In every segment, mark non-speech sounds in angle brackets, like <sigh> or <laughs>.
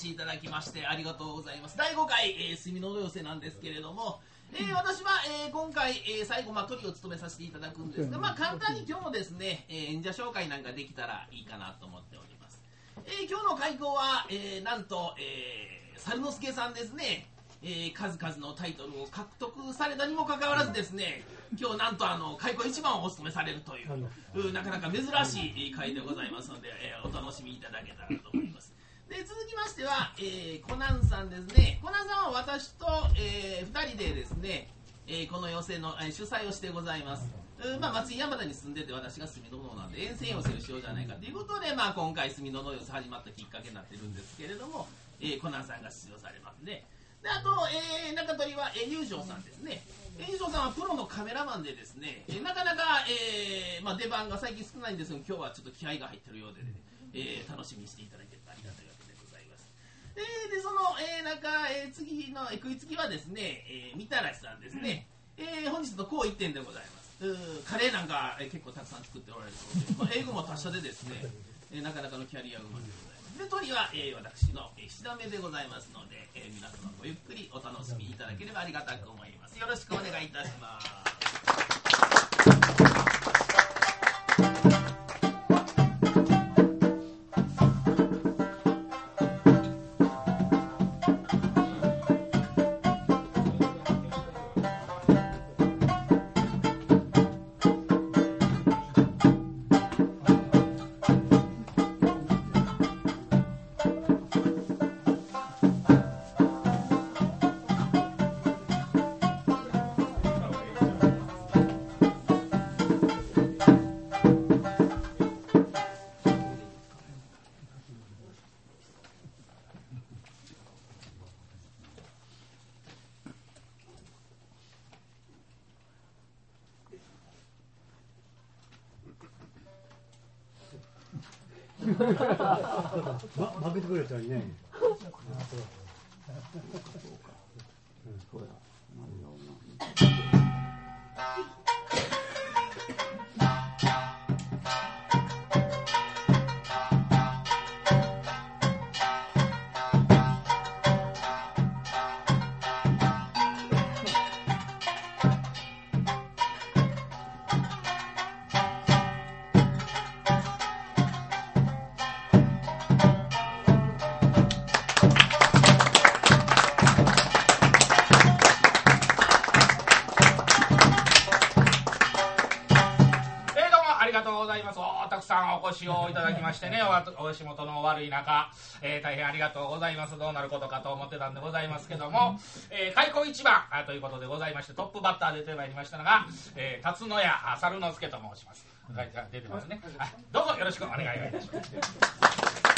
越しいただきましてありがとうございます。第5回、えー、墨の寄せなんですけれども、えー、私は、えー、今回、えー、最後、まあ、トリを務めさせていただくんですが、まあ、簡単に今日もですね、えー、演者紹介なんかできたらいいかなと思っております、えー、今日の開講は、えー、なんと、えー、猿之助さんですねえー、数々のタイトルを獲得されたにもかかわらずですね今日なんとあの開口一番をお務めされるというなかなか珍しい回でございますので、えー、お楽しみいただけたらと思いますで続きましては、えー、コナンさんですね。コナンさんは私と、えー、2人でですね、えー、この寄席の、えー、主催をしてございます。まあ、松井山田に住んでて私が住みの野なんで沿線寄せをしようじゃないかということで、まあ、今回住みの野寄せ始まったきっかけになってるんですけれども、えー、コナンさんが出場されますね。であと、えー、中取りは、えー、優勝さんですね。優勝さんはプロのカメラマンでですね、えー、なかなか、えーまあ、出番が最近少ないんですが、今日はちょっと気合が入ってるようで、ね、えー、楽しみにしていただけるとありがたいわけでございます。えー、で、その、えー、なんか、えー、次の、えー、食いつきはですね、えー、みたらしさんですね、えー、本日のこう一点でございます。カレーなんか、えー、結構たくさん作っておられるので、まあ、英語も達者でですね、えー、なかなかのキャリアウーマンでございます。で鳥は、えー、私の七段目でございますので、えー、皆様ごゆっくりお楽しみいただければありがたく思いますよろしくお願いいたしますま、負けてくれる人はいないお仕事の悪い中、えー、大変ありがとうございます。どうなることかと思ってたんでございますけども、えー、開口一番ということでございましてトップバッター出てまいりましたのが、えー、辰野屋猿之助と申します、出てますね、どうぞよろしくお願いいたします、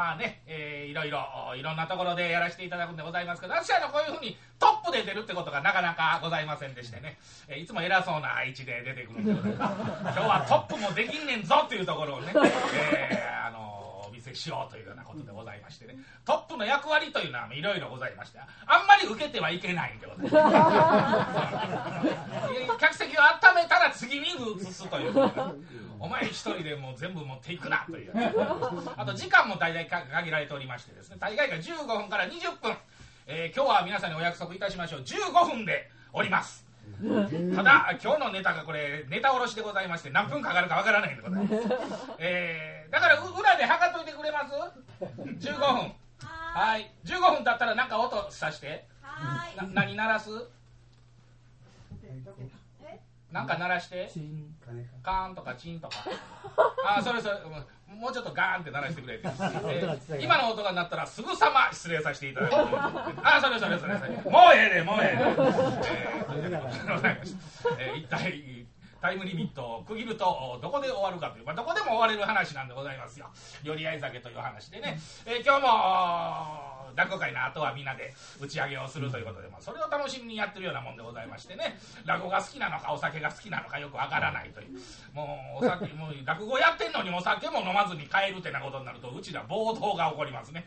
まあね、えー、いろいろいろんなところでやらせていただくんでございますけど私はこういうふうにトップで出るってことがなかなかございませんでしてね、えー、いつも偉そうな位置で出てくるんでございます。<laughs> 今日はトップもできんねんぞっていうところをね、えー、あのお見せしようというようなことでございましてね。トップの役割というのはいろいろございましてあんまり受けてはいけないんでございます。<laughs> 客席を温めたら次に移すというお前一人でもう全部持っていくなという。あと時間も大体限られておりましてですね。大概が15分から20分、えー、今日は皆さんにお約束いたしましょう。15分でおります。ただ今日のネタがこれネタおろしでございまして何分かかるかわからないんでございます、えー、だから裏で測っといてくれます？15分。はい。15分経ったら何か音さして。な何鳴らす？なんか鳴らして。カーンとかチンとか。<laughs> あそれそれもうちょっとガーンって鳴らしてくれて、<laughs> えー、今の音が鳴ったらすぐさま失礼させていただきますあそれそれそれそれ。もうええでもうええで、<laughs> えー、一体タイムリミットを区切るとどこで終わるかという、まあ、どこでも終われる話なんでございますよ。寄り合い酒という話でね、えー、今日も落語会の後はみんなで打ち上げをするということで、まあ、それを楽しみにやってるようなもんでございましてね。落語が好きなのかお酒が好きなのかよくわからないという。もうお酒 <laughs> もう落語やってんのにお酒も飲まずに帰るってなことになるとうちら暴動が起こりますね。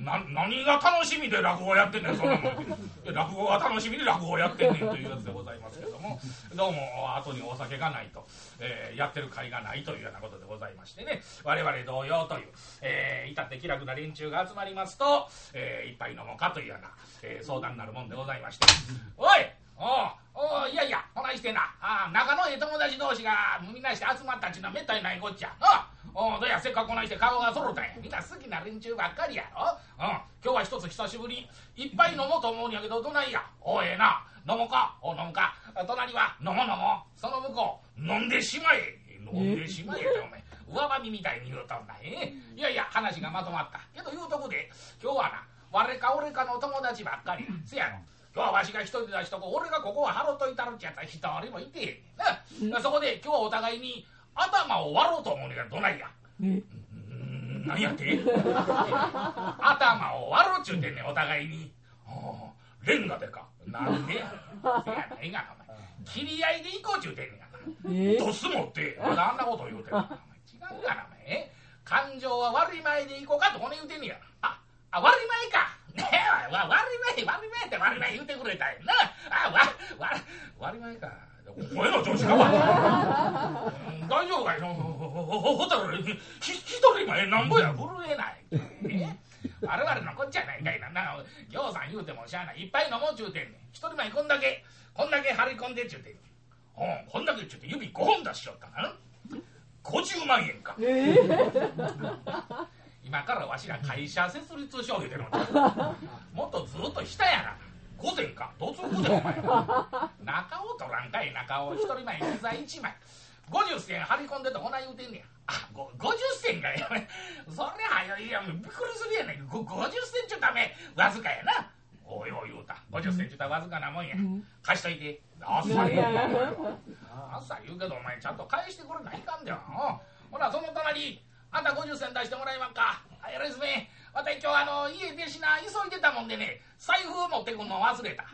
な何が楽しみで落語やってんねんそんなもん。落語が楽しみで落語やってんねんというやつでございますけども。<laughs> どうも後にお酒がないと、えーやってる会がないというようなことでございましてね。我々同様という、えー至って気楽な連中が集まりますと、えー一杯飲もうかというような、えー相談になるもんでございまして。<laughs> おいおおいやいやほないしてな。あ仲のええ友達同士がみんなして集まったちゅうのはめったにないこっちゃ。あおどうやせっかくこないして顔が揃ったんや。みんな好きな連中ばっかりや。ろうん今日は一つ久しぶり。いっぱい飲もうと思うんやけどどないや。おええな。飲もうか。おう飲むか。隣は飲もう飲もうその向こう飲んでしまえ。飲んでしまえ。ってお前上ばみみたいに言うとんだえいやいや話がまとまった。けど言うとくで今日はな我か俺かの友達ばっかりや。せやろ。今日はわしが一人で出しとこ俺がここは払っといたるっちゃったら一人もいてへんな。そこで今日はお互いに頭を割ろうと思うねんがどないや。うん何やって？<laughs> 頭を割ろうっちゅうてんねんお互いに。レンガでかなんでや <laughs> せやないが切り合いで行こうっちゅうてんねんがなえドス持ってまだあんなこと言うてるお前違うがなお前え感情は割り前で行こうかとこね言うてんねや。ああ割り前か。ねえわ割り前割り前って割り前言うてくれたんやな。あわ割割り前か。お前の調子が悪いうん大丈夫かい。ほほほたらひ一人前なんぼや震えないえ我々のこっちゃないかい。ななぎょうさん言うてもしゃあない。いっぱい飲もうちゅうてんねん。一人前こんだけ。こんだけ張り込んでっちゅうてんねん。うん。こんだけっちゅうて指5本出しよったな。50万円か。え <laughs> 今からわしら会社設立しよう言うてるのに。もっとずっと下やな。午前か。どつくでお前。<laughs> 中を取らんかい。中を一人前具材1枚50銭張り込んでとこない言うてんねや。あご50銭かい。や <laughs> それはよいやびっくりするやねんご50銭ちゅうためわずかやな。おいおい言うた。50銭ちゅうたらわずかなもんや。貸しといて。あっさり言うなあっさり言うけどお前ちゃんと返してくれないかんだよ。うんほらその隣あんた50銭出してもらえまんか？あよろしいですね。私今日あの家出しな急いでたもんでね財布持ってくんの忘れた。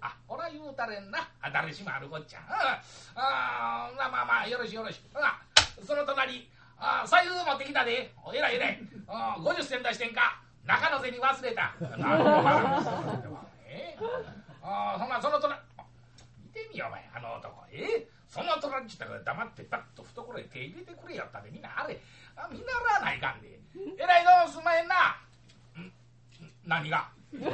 あ俺は言うたれんな。あ誰しもあるこっちゃ。うん。あーまあまあまあよろしいよろしい。ほらその隣あ財布持ってきたで。おえらい。えらいあ50銭出してんか？中の銭忘れた。なるほどえあそん。なその隣あ見てみよお前あの男。え？その隣っちゅったら黙ってパッと懐へ手入れてくれよったで。みんなあれあ見習わないかんで。えらいどうすんまへんな。ん？ん？何が？<laughs> いやい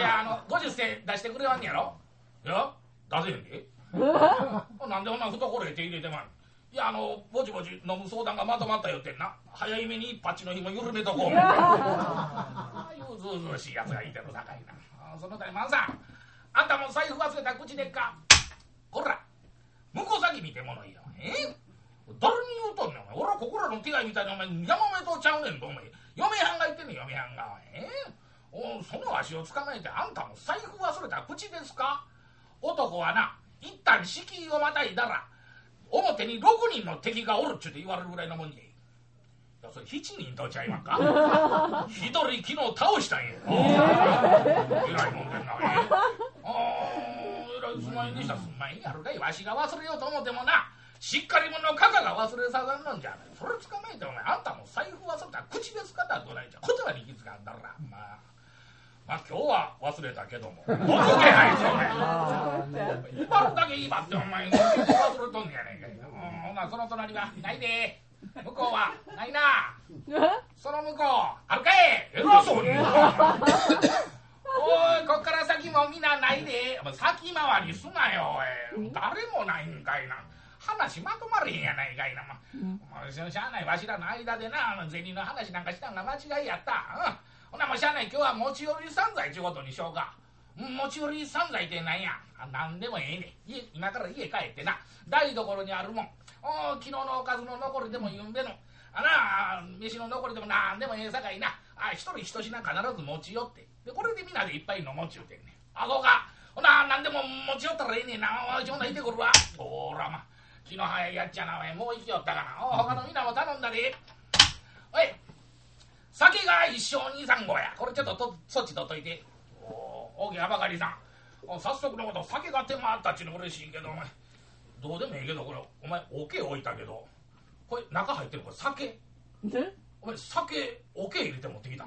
やあの50銭出してくれはんねやろ？いや出せへんで。<laughs> なんでお前懐へ手入れてまんいやあのぼちぼち飲む相談がまとまったよってんな。早いめにパッチの紐緩めとこう。ああいうずうずうしいやつがいてるさかいな。あその他にマンさん。あんたも財布忘れた口でっか。こら。向こう先見てものいいよえ？誰に言うとんねんお前。俺はここらの手紙みたいなお前山目とちゃうねんとお前。嫁はんが言ってんねん嫁はんが。えおその足を捕まえてあんたも財布忘れた口ですか？男はな一旦敷居をまたいだら表に6人の敵がおるっちゅうて言われるぐらいのもんにいやそれ7人とちゃいまんか？<laughs> 一人昨日倒したんや。えらいもんでんなえあーえらいすんまへんでした。すんまへんやるかいわしが忘れようと思ってもなしっかり者のカカが忘れさざんなんじゃない。それ捕まえてお前あんたも財布忘れたら口ですかったらどないじゃ言葉に気づかんだろなまあ。まあ今日は忘れたけども。どくけないぞお前。威張るだけ威張ってお前忘れとんねやねんかい。うんほなその隣はないで。向こうはないな。その向こうあるかい。偉そうに。おいこっから先も皆ないで。先回りすなよおい。誰もないんかいな話まとまれへんやないかいな、まあ、しゃあないわしらの間でなあの銭の話なんかしたんが間違いやった、うん、ほなもうしゃあない今日は持ち寄り散財ちゅうことにしようか。うん持ち寄り散財ってなんや。あなんでもええねん。家今から家帰ってな。台所にあるもん。お昨日のおかずの残りでも言うんでの。あなあ飯の残りでもなんでもええさかいな。あ一人一品必ず持ち寄って。でこれでみんなでいっぱい飲もうちゅうてんねん。あそうか。ほな何でも持ち寄ったらええねんな。ちょんないてくるわほらま気の早いやっちゃなおい。もう行きよったかなお他のみんなも頼んだでおい。酒が一升二三合や。これちょっととそっち取っといて。お大きなばかりさん。お早速のこと酒が手回ったっちゅうの嬉しいけどお前。どうでもいいけどこれ。お前おけ置いたけど。これ中入ってるこれ酒お前酒おけ入れて持ってきた。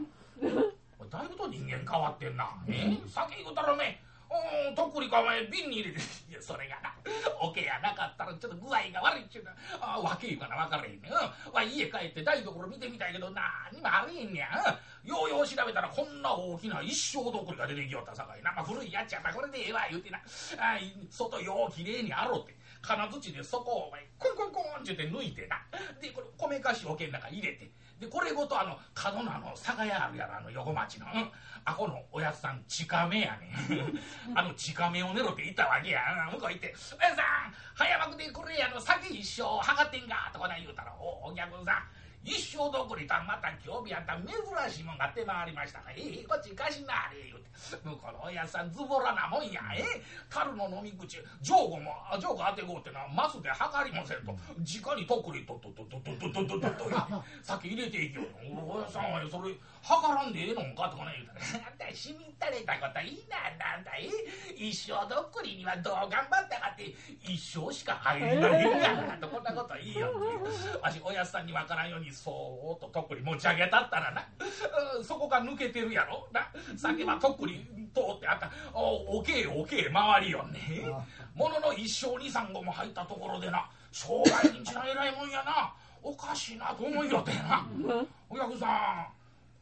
だいぶと人間変わってんな。え？酒言うたらお前おうんとっくりかお前瓶に入れて。<laughs> いやそれがなおけやなかったらちょっと具合が悪いっちゅうなあわけいうかな分からへんねん、うん、わ家帰って台所見てみたいけどなにもありへんねや、ようよう調べたらこんな大きな一生どっくりが出てきよったさかいな、まあ、古いやっちゃった。これでええわ言うてな。あ外ようきれいにあろうって。金槌でそこをお前コンコンコンって言って抜いてな。でこれ米菓子桶の中入れて。でこれごとあの角のあの酒屋あるやろあの横町の、うん、あこのおやつさん近めやねん。<laughs> あの近めを狙っていたわけや。向こう行って「おやつさん早幕でこれやの酒一生測ってんか」とかな言うたら「おお客さん一生どこりたんまた興味あった珍しいもんが出回りましたええ、こっち貸しなあれ言うて。向こうのおやさんズボラなもんや。ええ樽の飲み口上後も上後当てこうってのはマスで測りませんと。直にとっくりとととととととととっととっと入れていきよおやさんはそれ測らんでええのんかとかね言うたらあんたしみったれたこといいななんだえ一生どっくりにはどう頑張ったかって一生しか入りないんやなとこんなこといいよって。わしおやさんにわからんようにそーっととっくり持ち上げたったらな、そこが抜けてるやろな。酒はとっくり通ってあった。おおけえおけえ回りよんね。ものの一生二三個も入ったところでな商売人ちの偉いもんやな。おかしいなと思いよってな。お客さん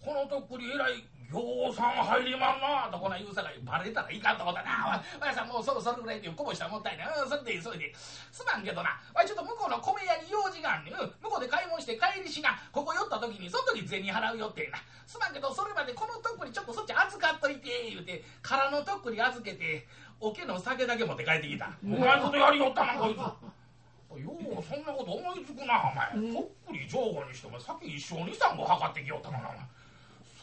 このとっくりえらいぎょうさん入りまんなとこな言うさかいバレたらいかんとこだな。おやさんもうそろそろぐらいでこぼしたもったいな。うんそれでいいそれで。すまんけどな。わいちょっと向こうの米屋に用事があんねん、向こうで買い物して帰りしな。ここ寄った時にその時銭払うよってな。すまんけどそれまでこのとっくりちょっとそっち預かっといて言うて。空のとっくり預けておけの酒だけ持って帰ってきた。お前ことやりよったなこいつ。ようそんなこと思いつくなお前。とっくり上後にしても先一生二三個測ってきよったかな。お前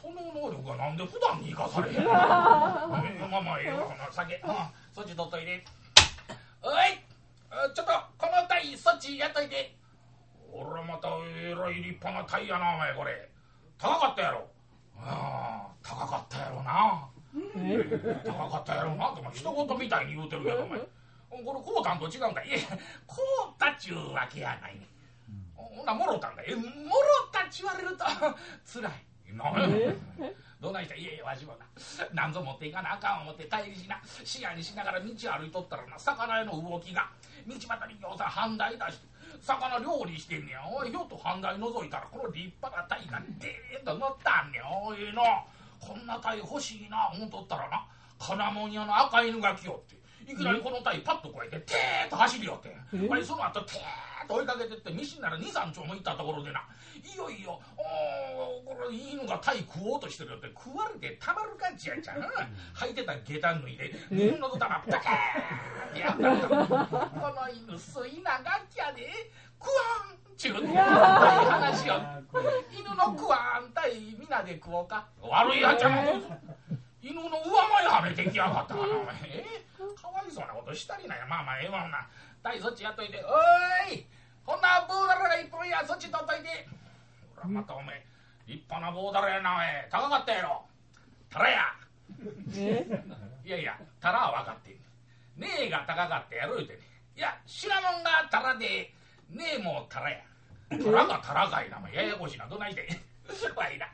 その能力がなんで普段に生かされへんの？<laughs> まあまあええわほな酒、うん、そっち取っといておい！ちょっとこのタイそっちやっといて俺またえらい立派なタイやなお前これ。高かったやろ？ああ高かったやろな。高かったやろな。って一言みたいに言うてるけどお前。これこうたんと違うんか？いやこうたっちゅうわけやない。ねほなもろたんだえもろたっち言われると <laughs> つらいどないしたいえいえわしもな何ぞ持っていかなあかん思って帰りしな。視野にしながら道歩いとったらな魚屋の動きが。道端にぎょうさん半台出して魚料理してんねや。おいひょっと半台覗いたらこの立派な鯛がデーッと乗ったんねんおいの。こんな鯛欲しいな思うとったらな。金物屋の赤犬が来よって。いきなりこの鯛パッと越えててーっと走りよって。んその後てーっと追いかけてって飯なら23丁も行ったところでな。いよいよおこれ犬が鯛食おうとしてるよって食われてたまるかっちやっちゃな履いてた下駄脱いで布の玉パカーンってやったこの犬吸いながっきゃで食わんちゅうね話よ。<laughs> 犬の食わんたい皆で食おうか。悪いやっちゃな犬の上前はめてきやがった。なお前えかわいそうなことしたりなやまあまあええわなたいそっちやっといて。おい！こんなブーダラが一本やそっち取っといて。ほらまたお前立派なボーダラやなおい。高かったやろ。タラや。いやいやタラは分かってんねえが高かったやろ言うてねいや知らもんがタラでねえもタラや。タラがタラかいなややこしいなどないしてわいな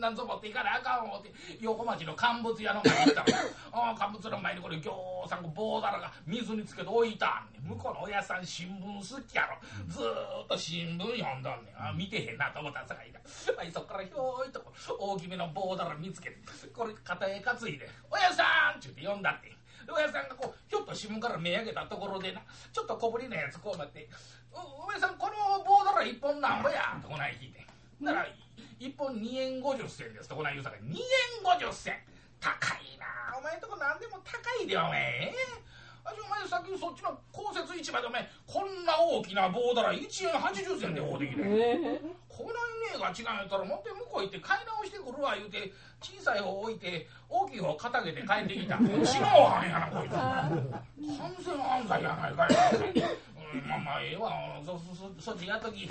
なんぞ持っていかなあかん思って横町の乾物屋の前に行ったら <laughs> 乾物の前にこれぎょうさん棒だらが水につけて置いたんね向こうのおやさん新聞好きやろずーっと新聞読んどんねんあ見てへんなと思ったさかいなそっからひょいと大きめの棒だら見つけてこれ肩へ担いで「おやさん!」っちゅうて呼んだっておやさんがこうひょっと新聞から目上げたところでなちょっと小ぶりなやつこうなって「おやさんこの棒だら一本なんぼや?」とこない聞いて。なら1本2円50銭ですとこない言うさか2円50銭。高いなお前んとこ何でも高いでお前あお前さっきそっちの公設市場でお前こんな大きな棒だら1円80銭でこうできる、えー、このイメーが違うんやったらもって向こう行って買い直してくるわ言うて小さい方置いて大きい方肩げて帰ってきた。知能犯やなこいつ。完全犯罪やないかい、うん、まあまあええわ。そそそっちやっとき。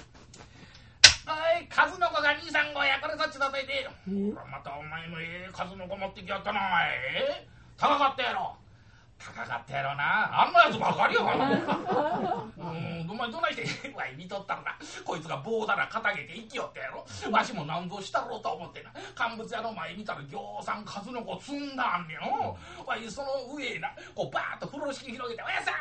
い数の子が235やこれそっちどいてほらまたお前のええ数の子持ってきやったなお前高かったやろ。高かったやろな。あんなやつばかりよ <laughs> うんお前どないしてわい見とったらなこいつが棒だら肩げて生きよったやろ。わしもなんぞしたろうと思ってな。乾物屋の前見たらぎょうさん数の子積んだんねんわいその上へなこうバーッと風呂敷広げて「おやさん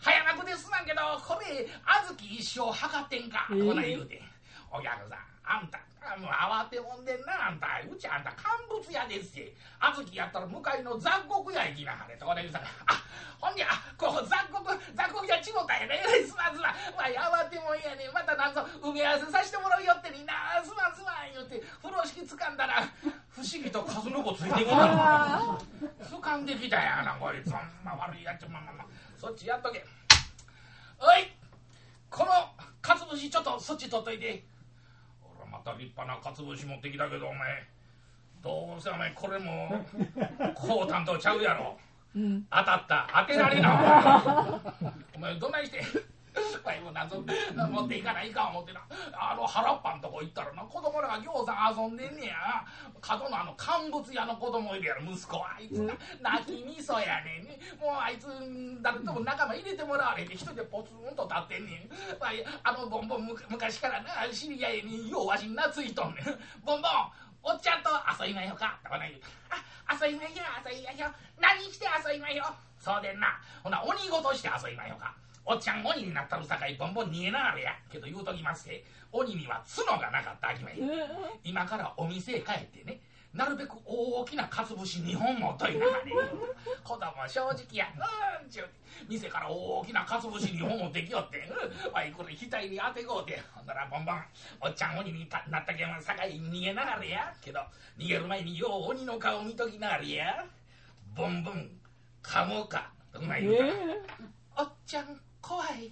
早幕ですまんけどこれ小豆一生測ってんか」こんな言うて「お客さんあんたもう慌てもんでんなあんた。うちあんた乾物屋ですし。小豆やったら向かいの雑穀屋行きなはれとこで言うたらあほんであこう雑穀雑穀屋ちもたやねすまんすまん。わい慌てもんやねまたなんぞ埋め合わせさせてもらうよってにな。すまんすまん言うて風呂敷掴んだら不思議と数の子ついてきた。の掴んできたやなこいつ。ほんま悪いやつまあまあまあ。そっちやっとけ。おいこのかつぶしちょっとそっち取っといて。また立派なかつぶし持ってきたけどお前。どうせお前これも <laughs> こう担当ちゃうやろ、当たった。当てられな。<laughs> お前どないしてわいも謎 <laughs> 持っていかないか思ってな。あの原っぱんとこ行ったらな子供らがぎょうさん遊んでんねや。角のあの乾物屋の子供いるやろ。息子あいつな泣き味噌やねんね。もうあいつ誰とも仲間入れてもらわれへん。で一人でポツンと立ってんねん。わいあのボンボンむ昔からな知り合いにようわしに懐いとんねん。ボンボンおっちゃんと遊びまひょか。とか言う。あ遊びまひょ遊びまひょ。何して遊びまひょ。そうでんな。ほな鬼ごとして遊びまひょかおっちゃん鬼になったるさかいボンボン逃げながらや。けど言うときますて鬼には角がなかったあきまへん今からお店へ帰ってねなるべく大きなかつぶし2本持っといながね。子供正直や。うんちゅう店から大きなかつぶし2本持ってきよって。うんわいこれ額に当てこうて。ほんならボンボンおっちゃん鬼になったけんさかい逃げながらや。けど逃げる前によう鬼の顔見ときながらや。ボンボンかもかとか。言うたら、おっちゃん怖い。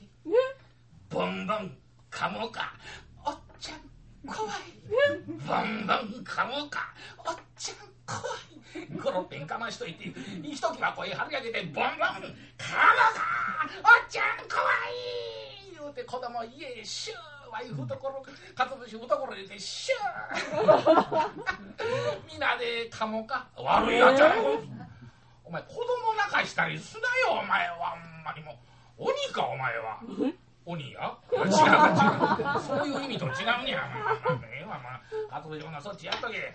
ボンボンかもか。おっちゃん怖い。ボンボンかもか。おっちゃん怖い。ゴロペンかましといてひときは声張り上げてボンボンかもか。おっちゃん怖い。言うて子供家へシューわい懐かつぶし懐入れてシュー。皆でかもか。悪いやつやなお前子供泣かしたりすなよお前は。ほんまにもう鬼かお前は。鬼や違う違う。そういう意味と違うにゃ。まあまあええわまあかつぶしほなそっちやっとけ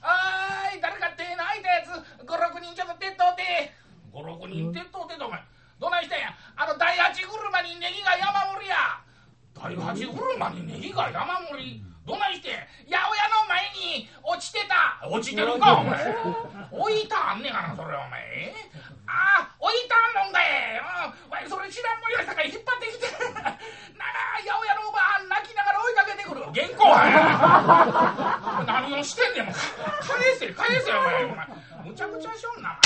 あーい誰か手の空いたやつ56人ちょっと手っとうて56人手っとうてとお前どないしたんやあの第八車にネギが山盛りや第八車にネギが山盛りどないして八百屋の前に落ちてた落ちてるかお前置いたあんねんかなそれお前ああ置いたもんかい、うん、わいそれ知らんもんやしたから引っ張ってきてなあ八百屋のおばあん泣きながら追いかけてくる原稿はや何をしてんねんもう返せ返せお前お前むちゃくちゃしょんな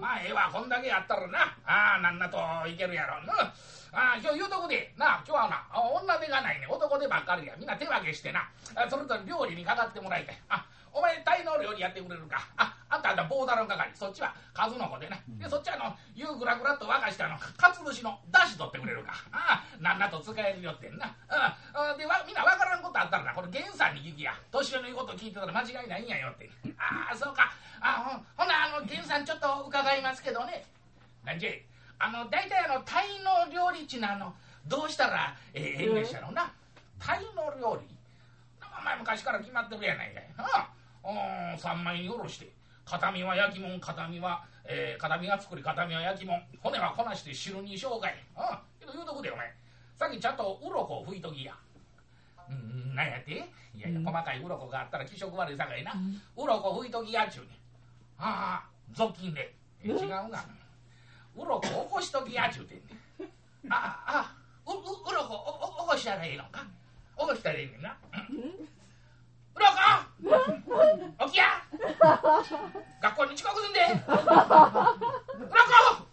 まあこんだけやったらな。ああなんなといけるやろなああ今日言うとこで。な今日はな女手がないね。男手ばっかりや。みんな手分けしてな。それぞれ料理にかかってもらいたい。あお前タイの料理やってくれるか。ああんたあんた棒だろ係。そっちは数の子でな。でそっちはあの湯ぐらぐらっと沸かしたあのかつぶしのだし取ってくれるか。ああなんなと使えるよってんな。うんでわみんな分からんことあったらなこれ源さんに聞きや。年上の言うこと聞いてたら間違いないんやよって。ああそうか。あほほなあの源さんちょっと伺いますけどね。なんじゃい。あの大体あのタイの料理っちゅうのどうしたらえええんでしたろうな。タイの料理。お前昔から決まってるやないかい。ああ三枚におろして片身は焼きもん片身は、えー、片身が作り片身は焼きもん。骨はこなして汁にしようかいあけど言うとくでお前。さっきちゃんと鱗を拭いときや。うんなんやって？いやいや細かい鱗があったら気色悪いさかいな。鱗拭いときやっちゅうねん。ああ雑巾で。え違うが。鱗起こしときやっちゅうてんねん。ああうう鱗起こしたらええのか？起こしたらええねんな鱗起きや学校に遅刻すんで鱗起き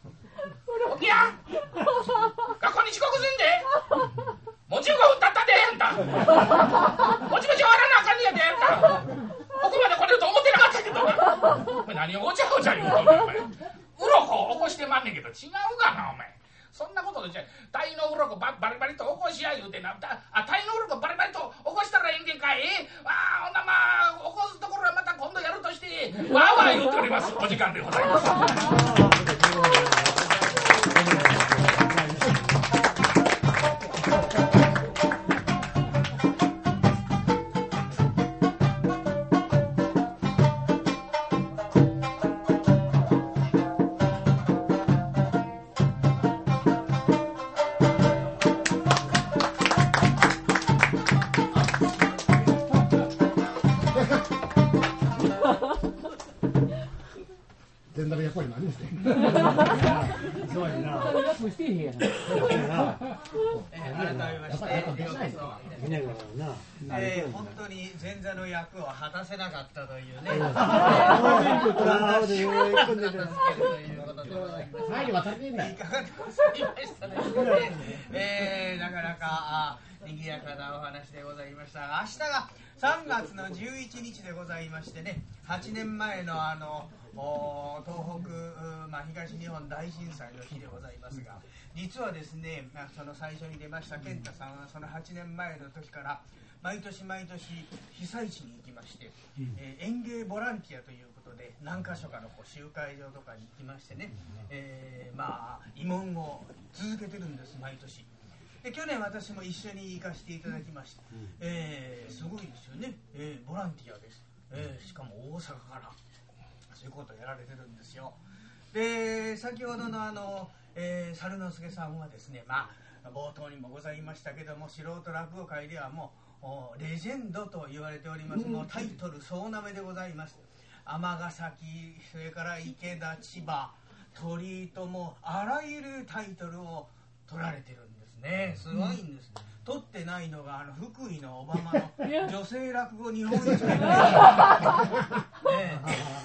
11日でございましてね、8年前のあの、お東北、うまあ、東日本大震災の日でございますが、実はですね、まあ、その最初に出ました健太さんはその8年前の時から毎年毎年被災地に行きまして、えー園芸ボランティアということで何か所かのこう集会場とかに行きましてね、えーまあ慰問を続けてるんです毎年で去年私も一緒に行かせていただきました、えーすごいですよね、えーボランティアです、えーしかも大阪から。そういうことをやられてるんですよ。で先ほどのあの、えー猿之助さんはですねまあ冒頭にもございましたけども素人落語界ではもうおレジェンドと言われております、もうタイトル総なめでございます。尼崎それから池田千葉鳥居ともあらゆるタイトルを取られてるんですね。すごいんです、取ってないのがあの福井のオバマの <laughs> 女性落語日本一で <laughs> ね。え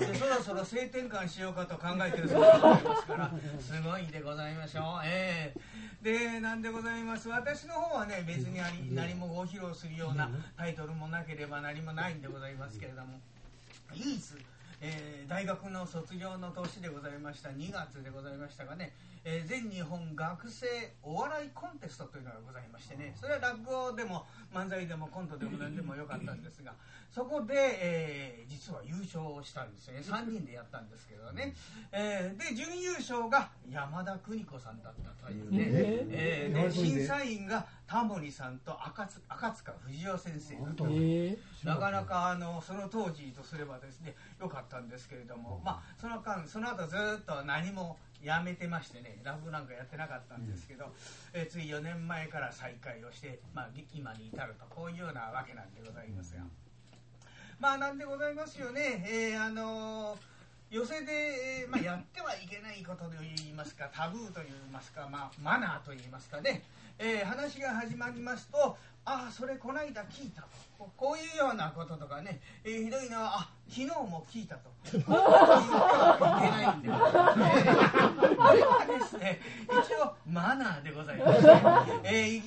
でそろそろ性転換しようかと考えてるそうですからすごいでございましょう、ええ。でなんでございます？私の方はね別にあり何もご披露するようなタイトルもなければ何もないんでございますけれども。唯一、えー大学の卒業の年でございました。2月でございましたがね、えー全日本学生お笑いコンテストというのがございましてねそれは落語でも漫才でもコントでも何でもよかったんですがそこで、えー実は優勝をしたんですよ。ね3人でやったんですけどね、えーで準優勝が山田邦子さんだったというね、えー？で審査員がタモリさんと赤津赤塚不二夫先生だとえなかなかあのその当時とすればですね良かったんですけれども、まあ、その間その後ずっと何もやめてましてねラブなんかやってなかったんですけど、えーつい4年前から再開をして、まあ、今に至るとこういうようなわけなんでございますが、まあなんでございますよね、えーあのー寄席で、えーまあ、やってはいけないことといいますかタブーといいますか、まあ、マナーといいますかね、えー話が始まりますとああそれこないだ聞いたと。こういうようなこととかね、えーひどいのはあ昨日も聞いたと。こういうことはいけないんで、えーこれはですね一応マナーでございます、え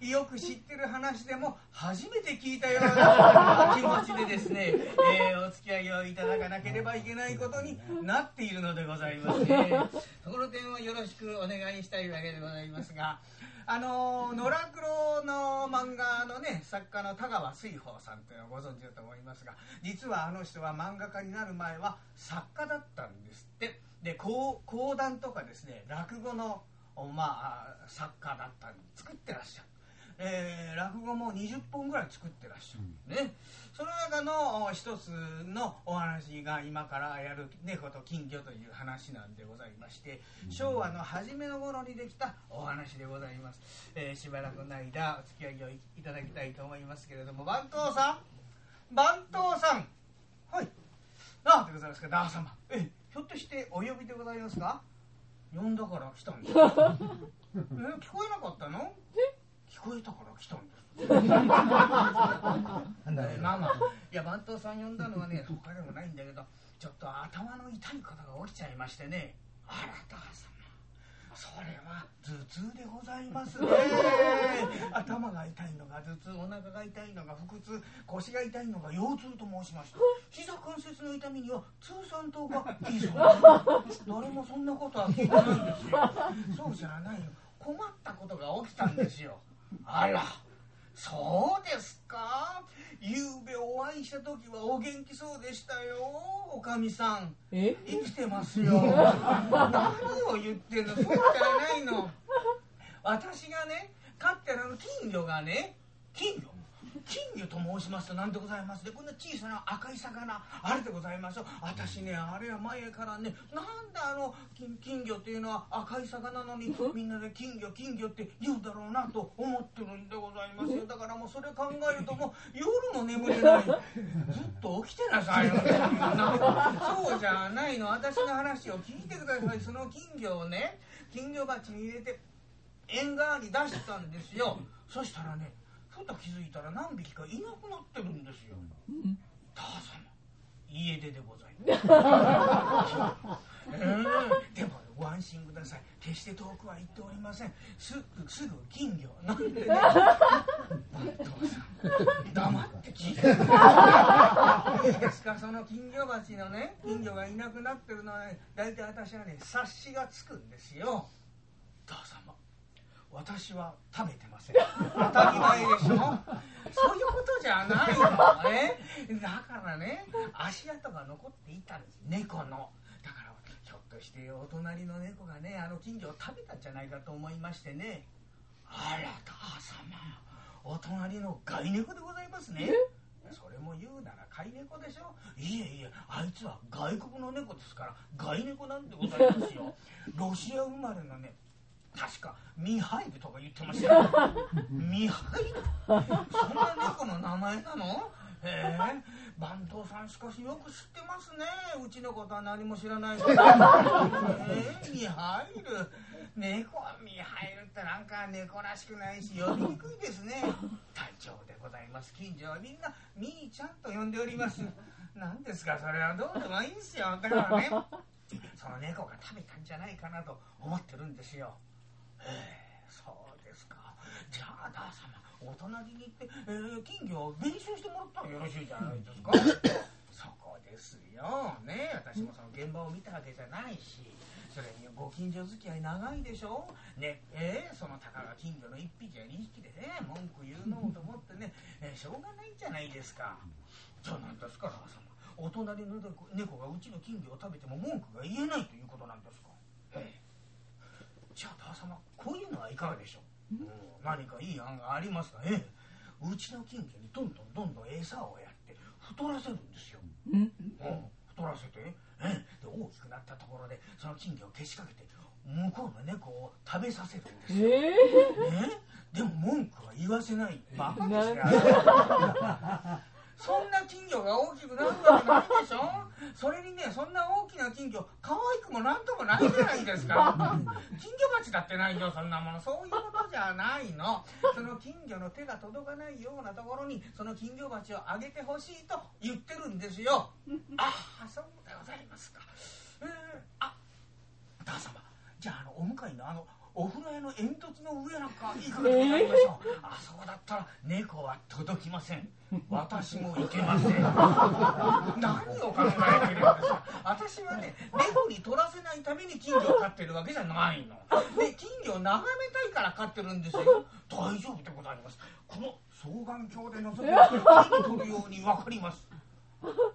ーよく知ってる話でも初めて聞いたような気持ちでですね、えーお付き合いをいただかなければいけないことになっているのでございますね。そこの点をよろしくお願いしたいわけでございますがあの野良黒の漫画のね作家の田川水宝さんというのをご存知だと思いますが実はあの人は漫画家になる前は作家だったんですってで講講談とかですね落語のまあ作家だったんで作ってらっしゃる。えー落語も20本ぐらい作ってらっしゃる、ね、その中のお一つのお話が今からやる猫と金魚という話なんでございまして昭和の初めの頃にできたお話でございます、えーしばらくの間お付き合いをいいただきたいと思いますけれども番頭さん？番頭さん。はい。なんでございますかダー様。えひょっとしてお呼びでございますか？呼んだから来たんです <laughs> え聞こえなかったの？聞こえたから来たんです。<laughs> えーまあまあ。いや番頭さん呼んだのはね他でもないんだけどちょっと頭の痛いことが起きちゃいましてね。あらダー様それは頭痛でございますね。<laughs> 頭が痛いのが頭痛お腹が痛いのが腹痛腰が痛いのが腰痛と申しました膝関節の痛みには通産糖がいいそうです。<laughs> 誰もそんなことは聞いてないんですよ。そうじゃないよ。困ったことが起きたんですよあらそうですか？ゆうべお会いした時はお元気そうでしたよおかみさん。え？生きてますよ。何を言ってんの？そうじゃないの。私がね飼ってるあの金魚がね金魚金魚と申しますと何でございます？でこんな小さな赤い魚あれでございますよ私ねあれは前からねなんであの金金魚っていうのは赤い魚なのにみんなで金魚金魚って言うだろうなと思ってるんでございますよ。だからもうそれ考えるともう夜も眠れない。<laughs> ずっと起きてなさいよ。そうじゃないの。私の話を聞いてください。その金魚をね金魚鉢に入れて縁側に出したんですよ。そしたらねふと気づいたら何匹かいなくなってるんですよ。母様家出でございます。う <laughs> んでもご安心ください。決して遠くは行っておりません。すぐすぐ金魚なんてね。父さん黙って聞いてい。いですかその金魚鉢のね金魚がいなくなってるのはね大体私はね察しがつくんですよ。父様私は食べてません。当たり前でしょ。そういうことじゃないのね。だからね足跡が残っていたんです。猫の。だからひょっとしてお隣の猫がねあの金魚を食べたんじゃないかと思いましてね。あら母様。お隣の飼い猫でございますね。それも言うなら飼い猫でしょ。いえいえあいつは外国の猫ですから外猫なんでございますよ。ロシア生まれのね確かミハイルとか言ってましたよ。<laughs> ミハイルそんな猫の名前なの？へえ。番頭さんしかしよく知ってますね。うちのことは何も知らない。<laughs> けどええミハイル。猫はミハイルってなんか猫らしくないし呼びにくいですね。隊長でございます。近所はみんなみーちゃんと呼んでおります。何ですかそれはどうでもいいんですよ。だからねその猫が食べたんじゃないかなと思ってるんですよええそうですか。じゃあ旦様お隣に行って、えー金魚を練習してもらったらよろしいじゃないですか。<laughs> そこですよ。ね私もその現場を見たわけじゃないしそれにご近所付き合い長いでしょ。ねえーそのたかが金魚の1匹や2匹でね文句言うのもと思ってね、えーしょうがないんじゃないですか。じゃあ何ですか旦様お隣の猫猫がうちの金魚を食べても文句が言えないということなんですか。ええ。じゃあ旦様こういうのはいかがでしょう、うん、何かいい案がありますか？ええ。うちの金魚にどんどんどんどん餌をやって太らせるんですよ、うん、太らせて、ええ、で大きくなったところでその金魚をけしかけて向こうの猫を食べさせるんですよ、えね、でも文句は言わせない。バカですね <laughs> そんな金魚が大きくなるわけないでしょ？それにねそんな大きな金魚可愛くもなんともないじゃないですか。金魚鉢だってないよそんなもの。そういうことじゃないの。その金魚の手が届かないようなところにその金魚鉢をあげてほしいと言ってるんですよ。ああそうでございますか。えー、あ旦様。じゃああのお向かいのあのお風呂屋の煙突の上なんかい <laughs> いかがでございましょう、あそこだったら猫は届きません。私も行けません。<laughs> 何を考えてるんですか？私はね猫に取らせないために金魚を飼ってるわけじゃないの。<laughs> で金魚を眺めたいから飼ってるんですよ。大丈夫でございます。この双眼鏡で覗くと手に取るように分かります。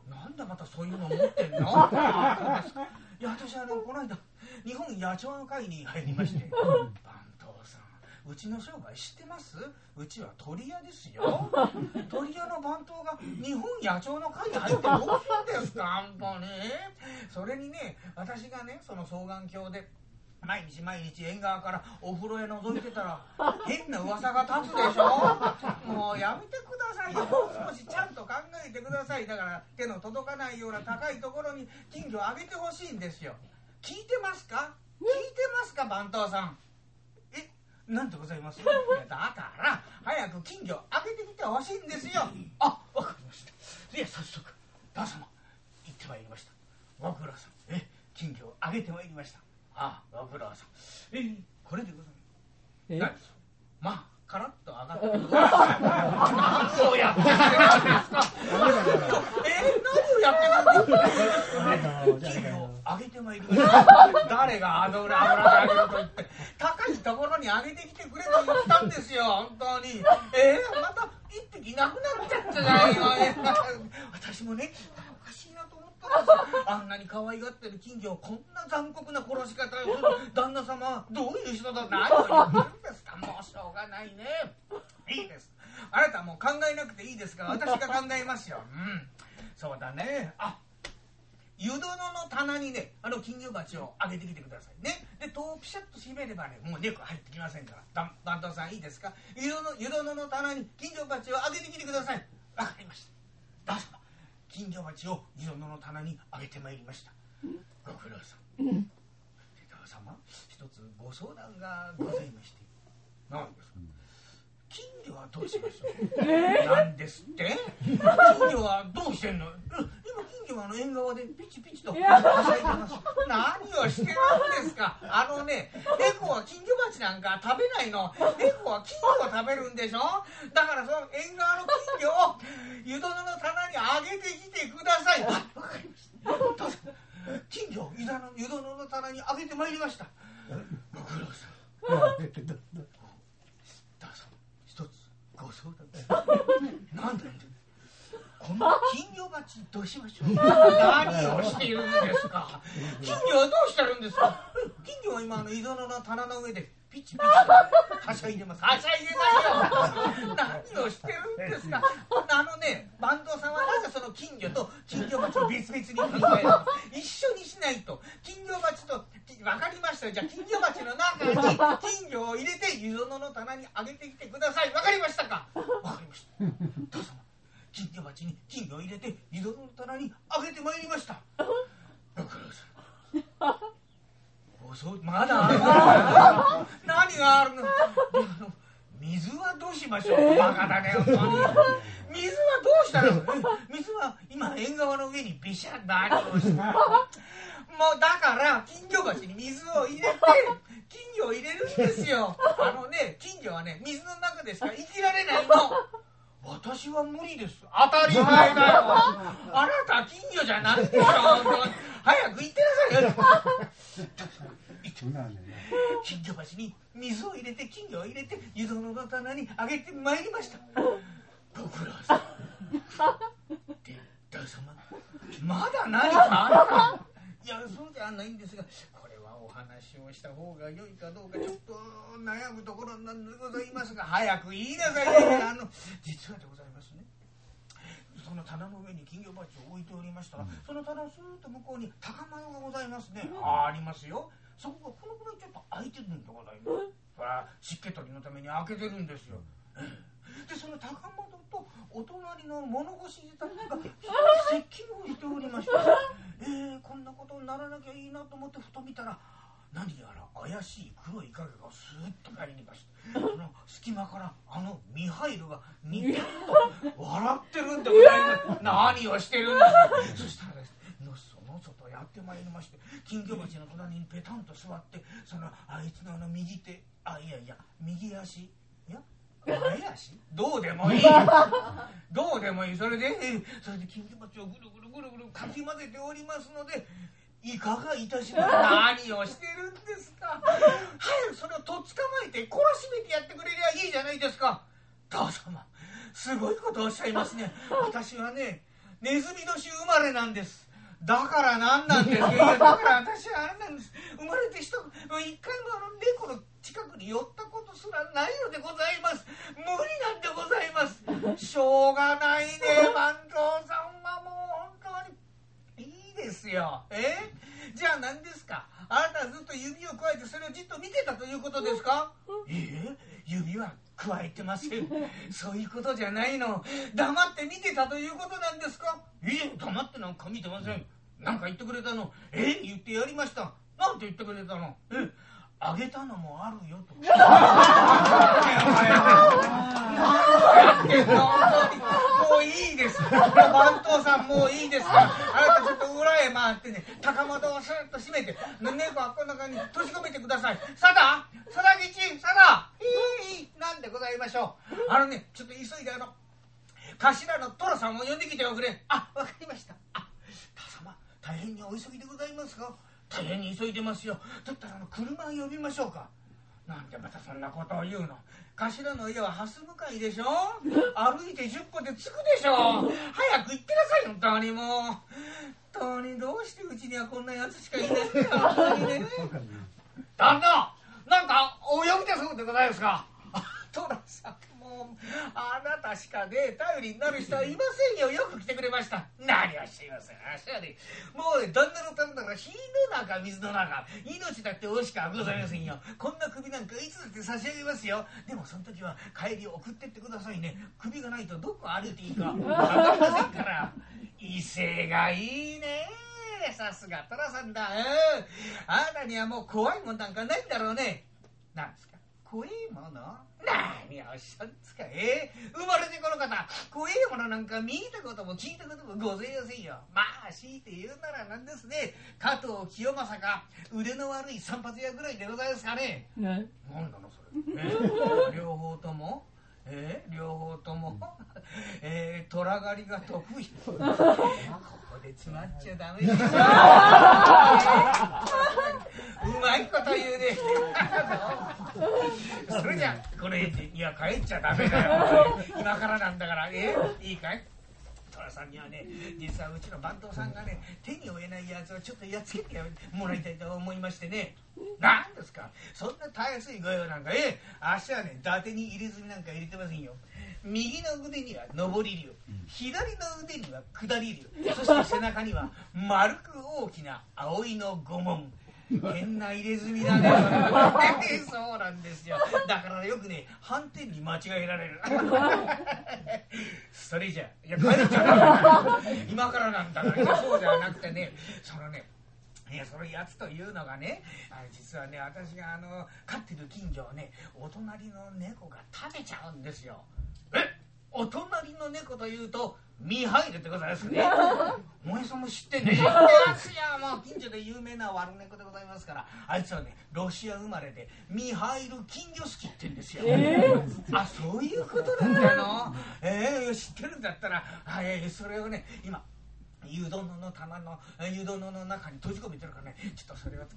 なんでまたそういうの持ってんの？いや私あのこの間日本野鳥の会に入りまして <laughs> 番頭さんうちの商売知ってます？うちは鳥屋ですよ。<laughs> 鳥屋の番頭が日本野鳥の会に入ってどうするんですか？あんたね。それにね私がねその双眼鏡で毎日毎日縁側からお風呂へ覗いてたら変な噂が立つでしょ？もうやめてくださいよ。もう少しちゃんと考えてください。だから手の届かないような高いところに金魚をあげてほしいんですよ聞いてますか？聞いてますか？番頭さん。えなんでございます？<laughs> だから早く金魚あげてきてほしいんですよ。あわかりました。では早速旦様行ってまいりました。ご苦労さん。え金魚をあげてまいりました。ああご苦労さん。えーこれでございます。え？まあカラッと上がってください何をやってるんですかえ何をやってくれるんですか金魚をあげてまいりました誰が油で油であげると言って高いところにあげてきてくれと言ったんですよ本当にえー、また一匹なくなっちゃったじゃないよ私もね <laughs> あんなに可愛がってる金魚をこんな残酷な殺し方をする。<laughs> 旦那様はどういう人だ何を言ってるん <laughs> です。かもうしょうがないね。いいです。あなたはもう考えなくていいですから私が考えますよ。うん。そうだね。あ湯殿の棚にねあの金魚鉢をあげてきてくださいね。で戸をピシャッと閉めればねもう猫入ってきませんから。だ番頭さんいいですか？湯殿の棚に金魚鉢をあげてきてください。わかりました。旦様金魚鉢を地蔵の棚にあげてまいりました。ご苦労さん。で旦様一つご相談がございまして。何ですか？金魚はどうしましょう、<laughs> なんですって？金魚はどうしてんの？うん今金魚はあの縁側でピチピチと何をしてるんですか？あのね猫は金魚鉢なんか食べないの。猫は金魚を食べるんでしょ？だからその縁側の金魚を湯殿の棚にあげてきてください。あわかりました。どうぞ。金魚を湯殿の棚にあげてまいりました。ご苦労さん <laughs> ご相談です <laughs> なんだいこの金魚鉢どうしましょう？<laughs> 何をしているんですか？金魚はどうしてるんですか？<laughs> 金魚は今あの井戸の棚の上でピチピチ。と <laughs> はしゃいでます。はしゃいでないよ。何をしてるんですか？あのね坂東さんはなぜその金魚と金魚鉢を別々に考えるの一緒にしないと。金魚鉢と分かりましたよ。じゃあ金魚鉢の中に金魚を入れて湯殿の棚にあげてきてください。分かりましたか？分かりました。どうぞ金魚鉢に金魚を入れて井戸の棚にあげてまいりました。ご苦労さんおそうまだあるの？何があるの？水はどうしましょう？バカだね本当に。水はどうしたの？水は今縁側の上にビシャッ何をしてもうだから金魚鉢に水を入れて金魚を入れるんですよ。あのね金魚はね水の中でしか生きられないの私は無理です。当たり前だよ。あなた金魚じゃない。でしょ早く行ってなさいよ。そうなね金魚鉢に水を入れて金魚を入れて湯殿の棚にあげてまいりました。ご苦労さん。で旦様。まだ何かあるか。いやそうじゃないんですが話をした方が良いかどうかちょっと悩むところなんでございますが早く言いなさいよあの実はでございますね。その棚の上に金魚鉢を置いておりましたら、その棚のスーッと向こうに高間がございますね、あありますよ。そこがこのぐらいちょっと開いてるんでございます。それは湿気取りのために開けてるんですよ、ええでその高窓とお隣の物干し自体が <laughs> 接近をしておりまして、えー、こんなことにならなきゃいいなと思ってふと見たら何やら怪しい黒い影がスーッと入りましてその隙間からあのミハイルが。ニッと笑ってるんでございます何をしてるんですそしたらですねのそのそとやってまいりまして金魚鉢の隣にペタンと座ってそのあいつのあの右手あいやいや右足。いや前足どうでもいい。どうでもいい。それでそれで金魚鉢をぐるぐるぐるぐるかき混ぜておりますのでいかがいたします何をしてるんですか？早くそれをとっ捕まえて懲らしめてやってくれりゃいいじゃないですか。どう様すごいことをおっしゃいますね。私はねネズミ年生まれなんです。だから何なんです。よだから私はあれなんです。生まれて一一回もあの猫の近くに寄ったことすらないのでございます。無理なんでございます。しょうがないね万蔵さんはもう。本ですよ。え？じゃあ何ですか？あなたはずっと指をくわえてそれをじっと見てたということですか？いいえ？指はくわえてません。そういうことじゃないの。黙って見てたということなんですか？いえ黙ってなんか見てません。なんか言ってくれたの。え？言ってやりました。なんて言ってくれたの？え？あげたのもあるよと。<laughs> やってんの？いいです。番頭さんもういいです。からあなたちょっと裏へ回ってね高窓をスッと閉めて猫はこんな感じに閉じ込めてください。さださだ吉さだいいいい。なんでございましょう。あのねちょっと急いであの頭の寅さんを呼んできておくれ。あわかりました。あ田様大変にお急ぎでございますか？大変に急いでますよ。だったらあの車を呼びましょうか。なんでまたそんなことを言うの？頭の家は蓮向かいでしょ？<laughs> 歩いて10歩で着くでしょ？早く行ってなさい本当にもう。本当にどうしてうちにはこんなやつしかいないんだ？<laughs> 本当にね。旦那なんかお呼びでそうでございますか？<laughs> あなたしかね頼りになる人はいませんよ。よく来てくれました。何をしていませんあしはねもうねだんだらだんだら火の中水の中。命だって惜しかございませんよ。こんな首なんかいつだって差し上げますよ。でもその時は帰り送ってってくださいね。首がないとどこ歩いていいか。分かりませんから。威勢がいいね。さすが寅さんだ、うん、あなたにはもう怖いもんなんかないんだろうね。なんですか？怖いもの何をおっしゃるんですか？え？ー、生まれてこの方。怖いものなんか見たことも聞いたこともございませんよ。まあ強いて言うならなんですね。加藤清正か。腕の悪い散髪屋ぐらいでございますかね。ね。何なのそれ、え？ー両方とも？えー両方とも、<laughs> えー、虎狩りが得意。<laughs> ここで詰まっちゃダメです。よ、<laughs> うまいこと言うね。それじゃこの辺でいや帰っちゃダメだよ。今からなんだから。えーいいかい？寅さんにはね実はうちの番頭さんがね手に負えないやつをちょっとやっつけてもらいたいと思いましてね。何ですか？そんなたやすいご用なんか。ええ足はね伊達に入れ墨なんか入れてませんよ。右の腕には上り竜。左の腕には下り竜。そして背中には丸く大きな葵の御紋。変な入れ墨だね。<laughs> そうなんですよ。だからよくね反転に間違えられる。<laughs> それじゃいや帰っちゃう。今からなんだからそうじゃなくてねそのねいやそのやつというのがねあの実はね私があの飼ってる金魚をねお隣の猫が食べちゃうんですよ。お隣の猫というとミハイルでございますね。<laughs> 萌えさんも知ってんね。知ってますよもう近所で有名な悪猫でございますからあいつはねロシア生まれでミハイル金魚好きって言うんですよ、あそういうことなんだのええ知ってるんだったらあええそれをね今湯殿の玉の湯殿の中に閉じ込めてるからねちょっとそれを捕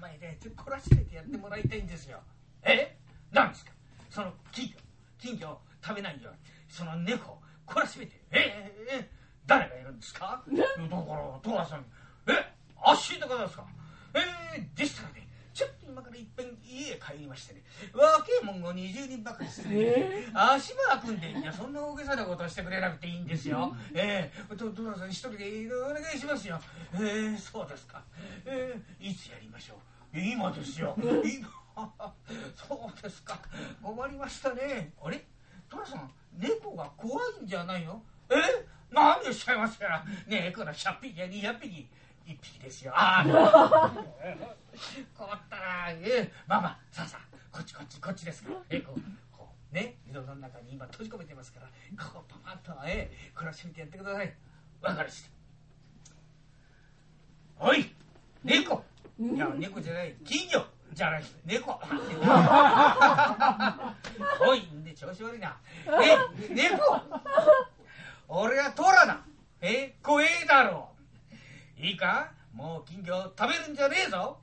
まえて懲らしめてやってもらいたいんですよ。え？何ですか？その金魚。金魚を食べないようにその猫を懲らしめてええええ誰がいるんですか？だから寅さんえあっしでございますか？ええでしたらね？ちょっと今からいっぺん家へ帰りましてね。若えもんを20人ばかりしてね、足場組んでいやそんな大げさなことをしてくれなくていいんですよ、ええ。と寅さん一人でお願いしますよ。ええそうですか。ええいつやりましょう？今ですよ。今？<laughs> そうですか。困りましたね。あれ？寅さん猫が怖いんじゃないの？え？何をおっしゃいますや猫の100匹や200匹1匹ですよ。ああ <laughs> 困ったなええまあまあさあさあこっちこっちこっちですか。らえこうこうね井戸の中に今閉じ込めてますからこうパパッとええ暮らしめてやってください。わかりました。おい猫。いや猫じゃない。金魚。じゃない猫。<laughs> おいんで調子悪いな。え猫。俺はトラだ。え怖えだろ。ういいか？もう金魚食べるんじゃねえぞ。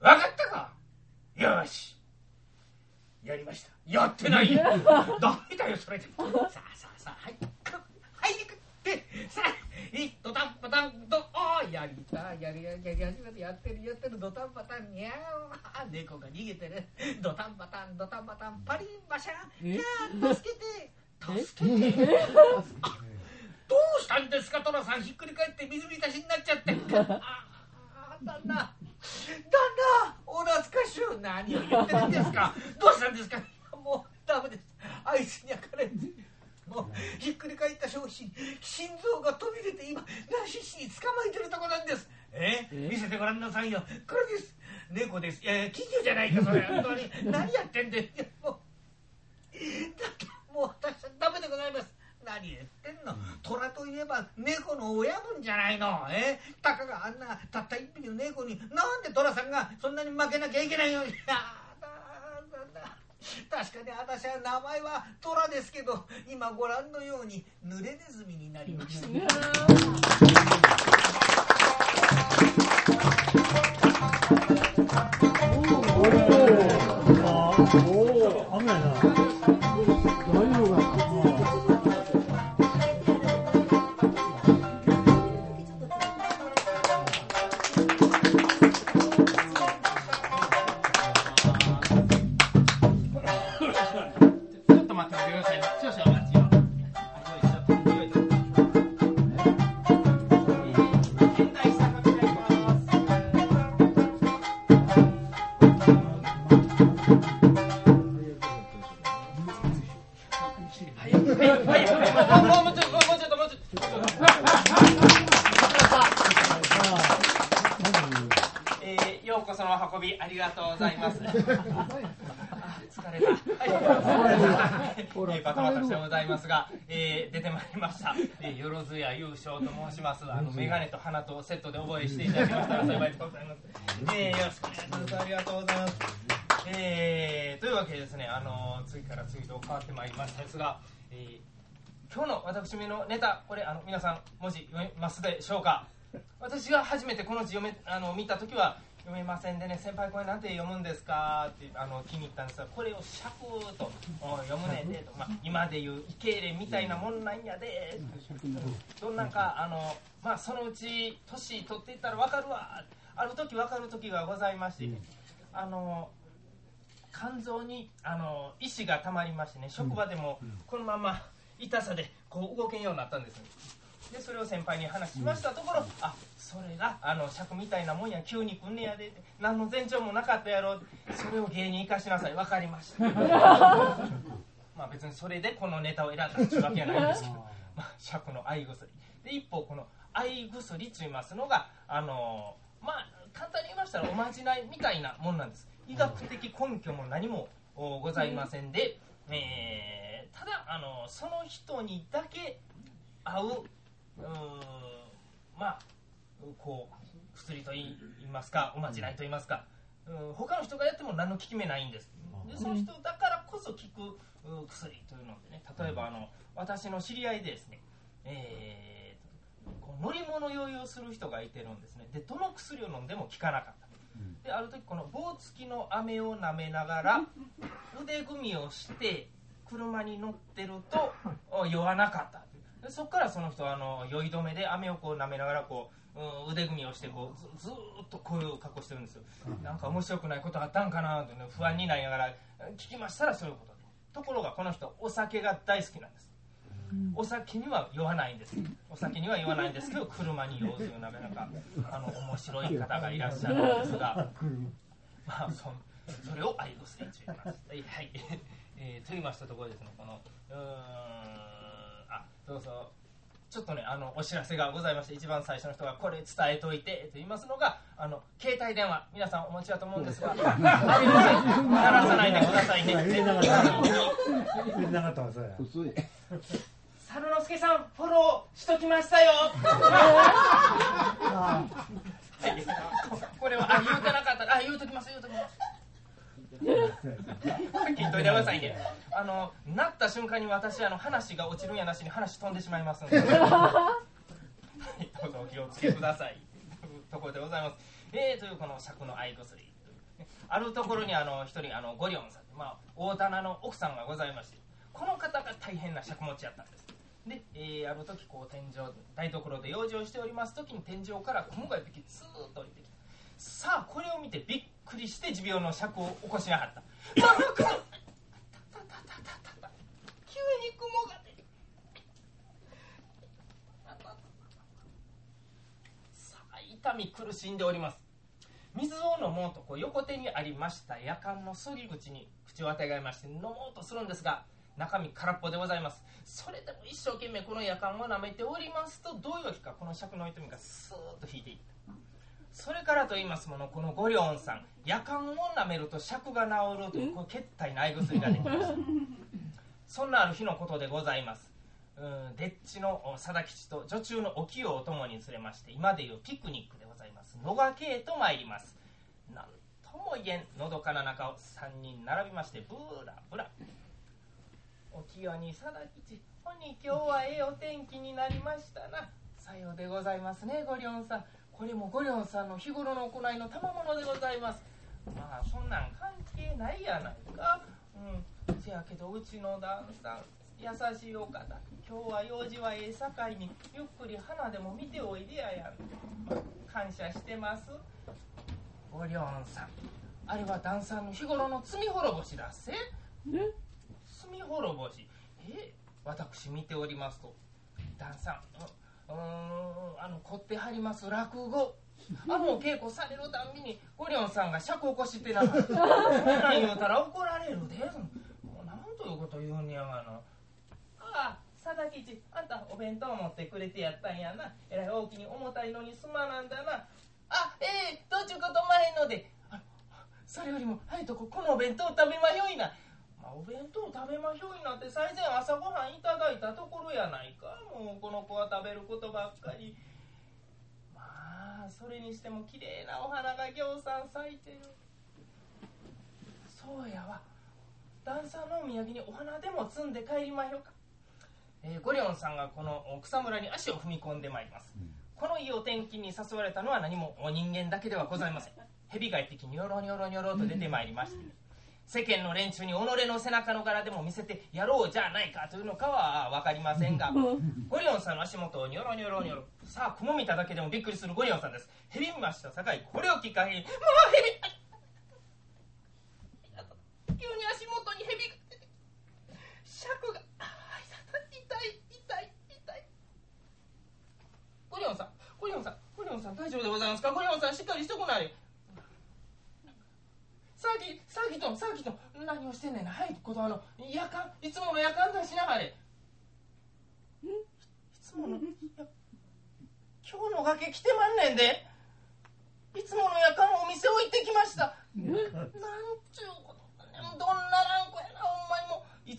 わかったか？よし。やりました。やってない。<laughs> ダメだよそれで。さあさあさあはい。くはいく。ってさあいドタンパタンドおーやりたやりやりやり始めてやってるやってるドタンパタンにゃーあ猫が逃げてるドタンパタンドタンパタンパリンバシャンいやー助けて助けてどうしたんですか寅さんひっくり返って水浸しになっちゃってああ旦那旦那お懐かしゅう何を言ってるんですかどうしたんですかもうダメですあいつにはかれんも <laughs> うひっくり返った商品心臓が飛び出て今ナシシに捕まえてるとこなんです。え？見せてごらんなさいよ。これです。猫です。いや金魚じゃないかそれ。<laughs> 本当に。何やってんでもう。だってもう私はダメでございます。何言ってんの？虎といえば猫の親分じゃないの。え？たかがあんなたった一匹の猫になんで虎さんがそんなに負けなきゃいけないの？に確かに私は名前は虎ですけど今ご覧のように濡れネズミになりました。えー出てまいりました。<laughs> えー、よろずや優勝と申します。あの、メガネと鼻とセットで覚えしていただきましたら幸いでございます。えーよろしくお願いします。ありがとうございます。えーというわけでですね、あの次から次と変わってまいりましたですが、えー今日の私めのネタ、これ、あの皆さん、文字読めますでしょうか？私が初めてこの字読めあの見た時は読めませんでね先輩これなんて読むんですか？ってあの気に入ったんですがこれを尺とお読むねんでと、まあ、今でいうイケーレみたいなもんなんやで。どんなんかあのまあそのうち年取っていったら分かるわ。ある時分かる時がございまして、あの肝臓にあの石がたまりましてね職場でもこのまま痛さでこう動けんようになったんですでそれを先輩に話しました。ところ、あそれがあの尺みたいなもんや。急に来んねやで。何の前兆もなかったやろ。それを芸人生かしなさい。分かりました。<laughs> まあ別にそれでこのネタを選んだっていうわけじゃないんですけど、まあ、尺の愛薬。で一方この愛薬と言いますのがあのまあ簡単に言いましたらおまじないみたいなもんなんです。医学的根拠も何もおございませんで、えーただあのその人にだけ合ううーんまあこう薬と言い言いますかおまじないと言いますか、うん、他の人がやっても何の効き目ないんです。でその人だからこそ効くう薬というのでね例えばあの私の知り合いでですね、えーこう乗り物酔いをする人がいてるんですね。でどの薬を飲んでも効かなかった。である時この棒付きの飴を舐めながら <laughs> 腕組みをして車に乗ってるとお酔わなかったでそこからその人はあの酔い止めで飴をこう舐めながらこう、うん腕組みをしてこうずずーっとこういう格好してるんですよ。なんか面白くないことあったんかなと、ね、不安になりながら聞きましたらそういうこと。でところがこの人お酒が大好きなんです。お酒には酔わないんです。お酒には酔わないんですけど車に酔うというなかなかあの面白い方がいらっしゃるんですが。まあそそれを愛護すると言います。はい、はい。えーと言いましたところですねこのうーんあどうぞ。ちょっとねあのお知らせがございまして一番最初の人がこれ伝えといてと言いますのがあの携帯電話。皆さんお持ちだと思うんですが鳴らさないでくださいね。入れなかった入れなかったわそれ。嘘や。猿之助さんフォローしときましたよ。はい。これはあ言うてなかった。あ言うときます言うときます。<laughs> 聞いといてくださいね。あのなった瞬間に私あの話が落ちるんやなしに話飛んでしまいますので。<laughs> はいどうぞお気をつけください。というところでございます。えー、というこの尺の愛薬。あるところにあの一人あのゴリオンさんまあ大棚の奥さんがございましてこの方が大変な尺持ちやったんです。で、えーある時こう天井台所で養生しております時に天井から雲が一匹スーッと降りてきたさあこれを見てびっくりして持病の尺を起こしなかった「ママクたたたたたたた急に雲が出てさあ痛み苦しんでおります。水を飲もうとこう横手にありました夜間の注ぎ口に口をあてがいまして飲もうとするんですが中身空っぽでございます。それでも一生懸命この夜間を舐めておりますとどういうわけかこの尺の痛みがスーッと引いていった。それからと言いますものこのゴリョンさん夜間を舐めると尺が治るというこう決体の合い薬ができました。そんなある日のことでございますうんでっちのお貞吉と女中のお清をお供に連れまして今でいうピクニックでございます。野掛へと参ります。なんとも言えんのどかな中を3人並びましてブーラブラ。お清に貞吉ほに今日はええお天気になりましたな。さようでございますねゴリョンさん。これもゴリョンさんの日頃の行いの賜物でございます。まあそんなん関係ないやないか。うん。せやけどうちの旦さん優しいお方。今日は用事はええさかいにゆっくり花でも見ておいでややん、まあ感謝してます。ゴリョンさん。あれは旦さんの日頃の罪滅ぼしだっせ。罪滅ぼし。え？私見ておりますと。旦さんうんあの凝ってはります。落語。あのお稽古されるたんびにゴリョンさんが尺起こしてなかったそんなん言うたら怒られるで。もうなんということ言うんやがなああ佐田吉あんたお弁当持ってくれてやったんやな。えらい大きに重たいのにすまなんだな。あええどっちゅうことまへんので。それよりもはいとここのお弁当食べまひょいな、まあ、お弁当食べまひょいなって最前朝ごはんいただいたところやないか。もうこの子は食べることばっかり。まあそれにしても綺麗なお花がぎょうさん咲いてる。そうやわ。旦さんのお土産にお花でも摘んで帰りまひょか、えーゴリオンさんがこの草むらに足を踏み込んでまいります、このいいお天気に誘われたのは何もお人間だけではございません。蛇が一匹ニョロニョロニョロと出てまいりまして、世間の連中に己の背中の柄でも見せてやろうじゃないかというのかは分かりませんがゴリオンさんの足元をニョロニョロニョロ。さあ雲見ただけでもびっくりするゴリオンさんです。蛇見ました。さかいこれをきっかけにもう蛇急に足元に蛇が出て尺がああ痛い痛い痛いゴリオンさんゴリオンさん大丈夫でございますか？ゴリオンさんしっかりしとこないサーキサーキトンサーキトン何をしてんねん。なはいことあの夜間いつもの夜間出しなはれ。いつものや今日の崖来てまんねんで。いつもの夜間お店置いてきました。なんちゅうこと。だねどんなランコやなほんまにもうい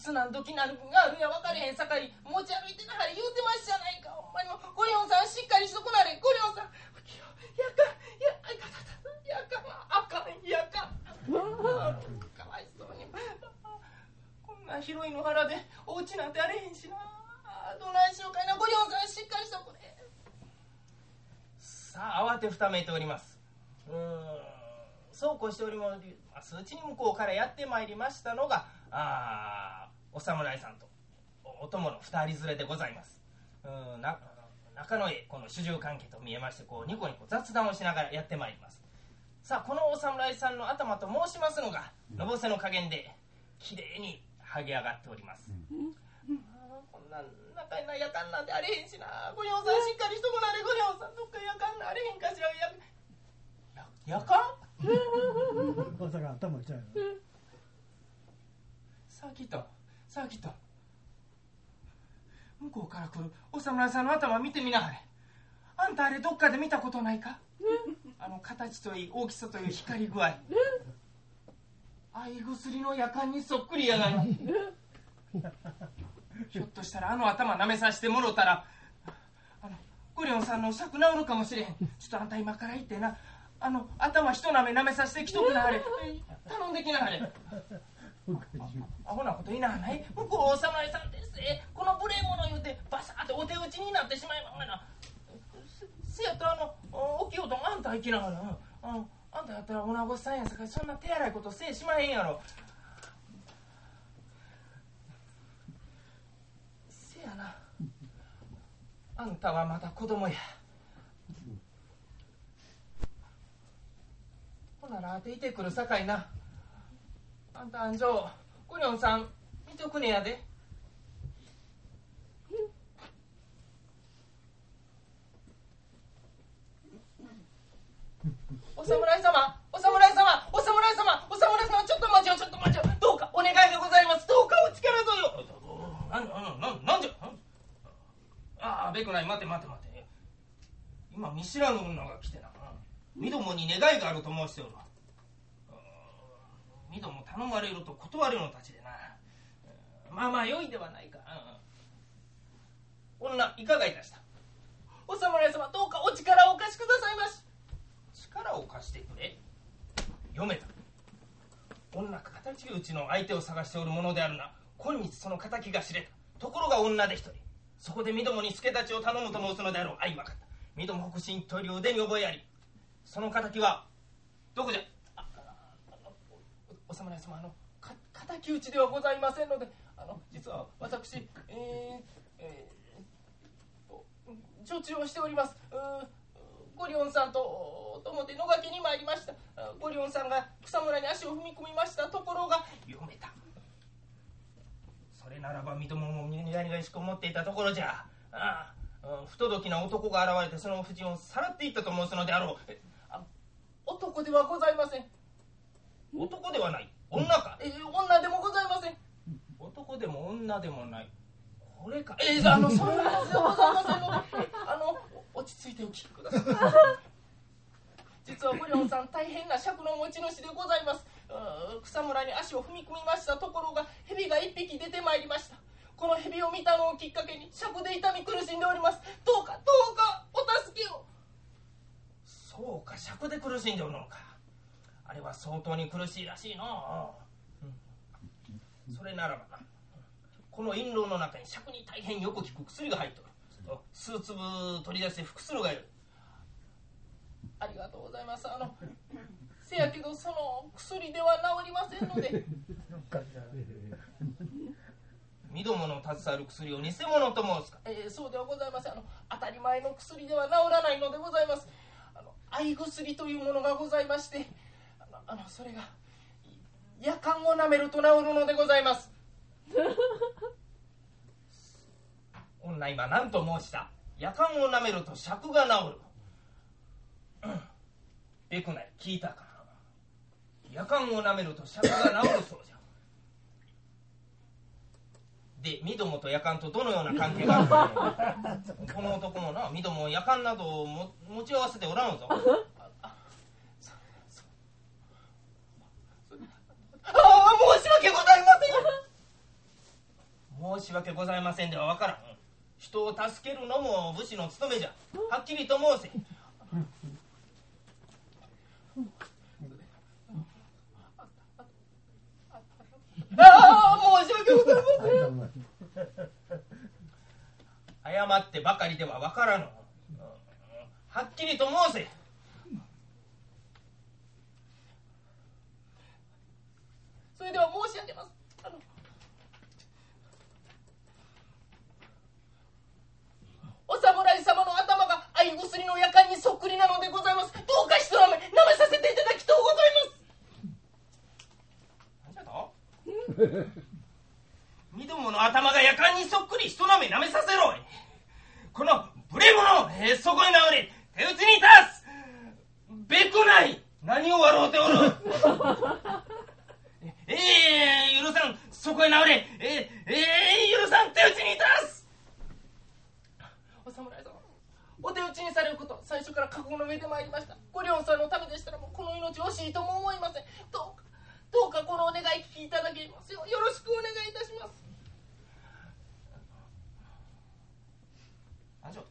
つ何時なるがあるや分かれへんさかい持ち歩いてなはれ言うてましたやないか。ほんまにもうゴリオンさんしっかりしとこなれ。ゴリオンさん。やかやあかたたやかあかんやかかわいそうに。こんな広い野原でお家なんてあれへんしな。どないしようかいな。ゴリオンさんしっかりしとこれ。さあ慌てふためいております。うーん。そうこうしております。数値に向こうからやってまいりましたのがあお侍さんとおお供の二人連れでございます。うんな中野へこの主従関係と見えましてこうニコニコ雑談をしながらやってまいります。さあこのお侍さんの頭と申しますのがのぼせの加減できれいに剥げ上がっております、あーこんな中になやかんなんてあれへんしな。ゴリオンさんしっかりしとこなれゴリオンさん。どっかやかんなあれへんかしら。やややかん？まさか頭ちゃうよ。さあ来たさあ来た。向こうから来るお侍さんの頭見てみなはれ。あんたあれどっかで見たことないか？あの形といい大きさという光り具合。合い薬の夜間にそっくりやがなひょっとしたらあの頭舐めさせてもろたら。あのゴリオンさんの尺治るかもしれへん。ちょっとあんた今から行ってな。あの頭一舐め舐めさせてきとくなはれ。頼んできなはれアホなこと言いなない。向こうお侍さんですえこの無礼者言うてバサーってお手打ちになってしまいまんがな。せやったらあのおきよとあんた行きながらうん。うんあんたやったら女子さんやさかいそんな手荒いことせえしまへんやろ。せやな。あんたはまだ子供や。ほなら当ていてくるさかいな。あんた安城ゴリオンさん見とくねやで。お侍様お侍様お侍様お侍様ちょっと待ちよちょっと待ちよ。どうかお願いでございます。どうかお力添えを。なんなんなんじゃ。ああべくない待て待て待て今見知らぬ女が来てな身どもに願いがあると申しておるわ身ども頼まれると断るのたちでな。まあまあ良いではないか、女いかがいたした？お侍様どうかお力をお貸しくださいまし力を貸してくれ。読めた。女敵討ちの相手を探しておるものであるな。今日その敵が知れた。ところが女で一人。そこで身どもに助太刀を頼むと申すのであろうあい分かった。身ども北進と領で見覚えあり。その敵はどこじゃ？お侍様あのか敵討ちではございませんのであの実は私えー、えーお女中をしております。うーゴリオンさんとと思って野垣に参りました。あゴリオンさんが草むらに足を踏み込みました。ところが読めた。それならば身どもも苦々しく思っていたところじゃ。ああうん不届きな男が現れてその夫人をさらっていったと申すのであろう。えあ男ではございません。男ではない。女か？え女でもございません。男でも女でもない。これか？えあのそんなはずではございませんのでえあのお落ち着いてお聞きください。実はゴリオンさん大変な尺の持ち主でございます。草むらに足を踏み込みましたところが蛇が一匹出てまいりました。この蛇を見たのをきっかけに尺で痛み苦しんでおります。どうかどうかお助けを。そうか尺で苦しんでおるのかあれは相当に苦しいらしいの。う、うん。それならばなこの印籠の中に尺に大変よく効く薬が入っておる数粒取り出して服するがよいありがとうございます。あのせやけどその薬では治りませんので。身どもの携わる薬を偽物と申すか、えーそうではございませんあの当たり前の薬では治らないのでございます。あの愛薬というものがございましてあのそれが夜間を舐めると治るのでございます。女今何と申した？夜間を舐めると尺が治る。うん。べくない聞いたか夜間を舐めると尺が治るそうじゃ。でミドモと夜間とどのような関係があるの？<laughs> この男もなミドモ夜間などをも持ち合わせておらんぞああ申し訳ございません申し訳ございませんでは分からん。人を助けるのも武士の務めじゃ。はっきりと申せ。ああ申し訳ございません。<laughs> 謝ってばかりでは分からぬ。はっきりと申せそれでは申し上げますあのお侍様の頭が愛薬の夜間にそっくりなのでございますどうか一舐め舐めさせていただきとうございます何じゃとみどもの頭が夜間にそっくり人舐め舐めさせろいこの無礼者えーそこに直れ手打ちに立つべくない何を笑うておるええー、許さんそこへ直れえー、えー、許さん手打ちに立つお侍様お手打ちにされること最初から覚悟の上で参りましたご両さんのためでしたらもうこの命惜しいとも思いませんどうかどうかこのお願い聞きいただけますよよろしくお願いいたしますあじゃ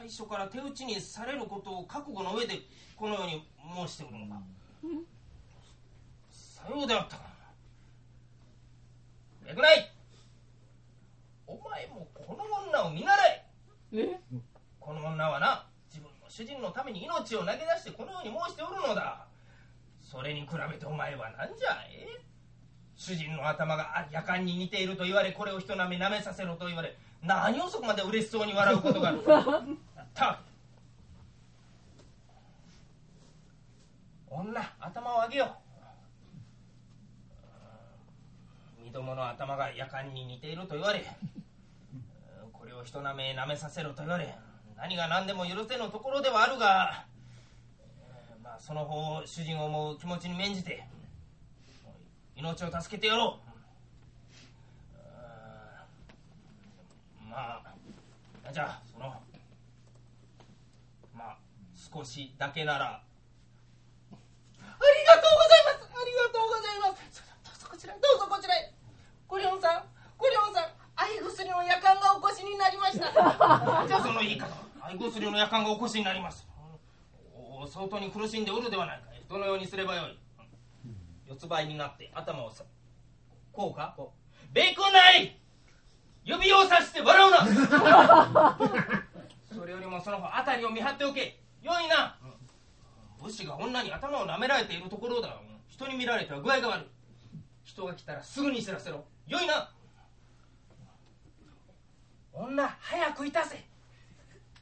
最初から手打ちにされることを覚悟の上でこのように申しておるのか。さようであったか。めくないお前もこの女を見習え。この女はな自分の主人のために命を投げ出してこのように申しておるのだ。それに比べてお前は何じゃえ？主人の頭があ夜間に似ていると言われこれを人なめ舐めさせろと言われ何をそこまで嬉しそうに笑うことがある <laughs> った女頭を上げよう身どもの頭が夜間に似ていると言われこれを人なめ舐めさせろと言われ何が何でも許せぬところではあるが、まあ、その方主人を思う気持ちに免じて命を助けてやろう。まあじゃあそのまあ少しだけなら。ありがとうございます。ありがとうございます。どうぞこちらへどうぞこちらへゴリオンさんゴリオンさん愛薬の夜間がお越しになりました。じゃあその言い方愛薬の夜間がお越しになります。相当に苦しんでおるではないか。どのようにすればよい。四つ倍になって頭をさこうか。こう。べくない指をさして笑うな。<laughs> それよりもその辺りを見張っておけ。よいな。武士が女に頭を舐められているところだ。人に見られては具合が悪い。人が来たらすぐに知らせろ。よいな女早くいたせ。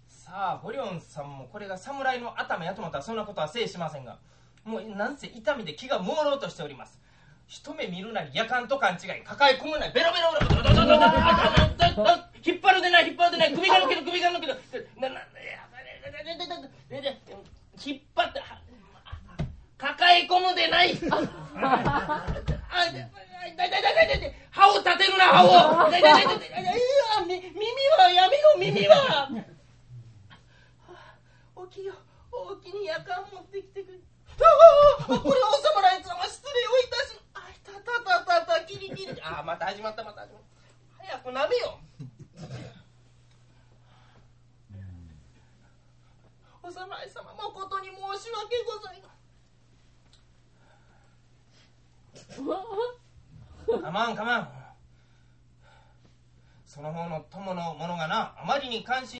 さあゴリオンさんもこれが侍の頭やと思ったらそんなことはせいしませんがもうなんせ痛みで気が朦朧としております。一目見るなり夜間と勘違い抱え込むなりベロベロベロドドドドドドドド引っ張るでない引っ張るでない首が抜ける首が抜けるなな引っ張って抱え込むでないあ痛い痛い痛い痛い痛い歯を立てるな歯を。痛い痛い痛い痛い。痛いみ耳はやめよ耳は。大きいよ大きに夜間持ってきてくれ。これはお侍様失礼をいたしあいたたたたたキリキリあまた始まったまた始まった早く舐めよお侍様誠に申し訳ございませんかまんかまんその方の友の者がなあまりに関心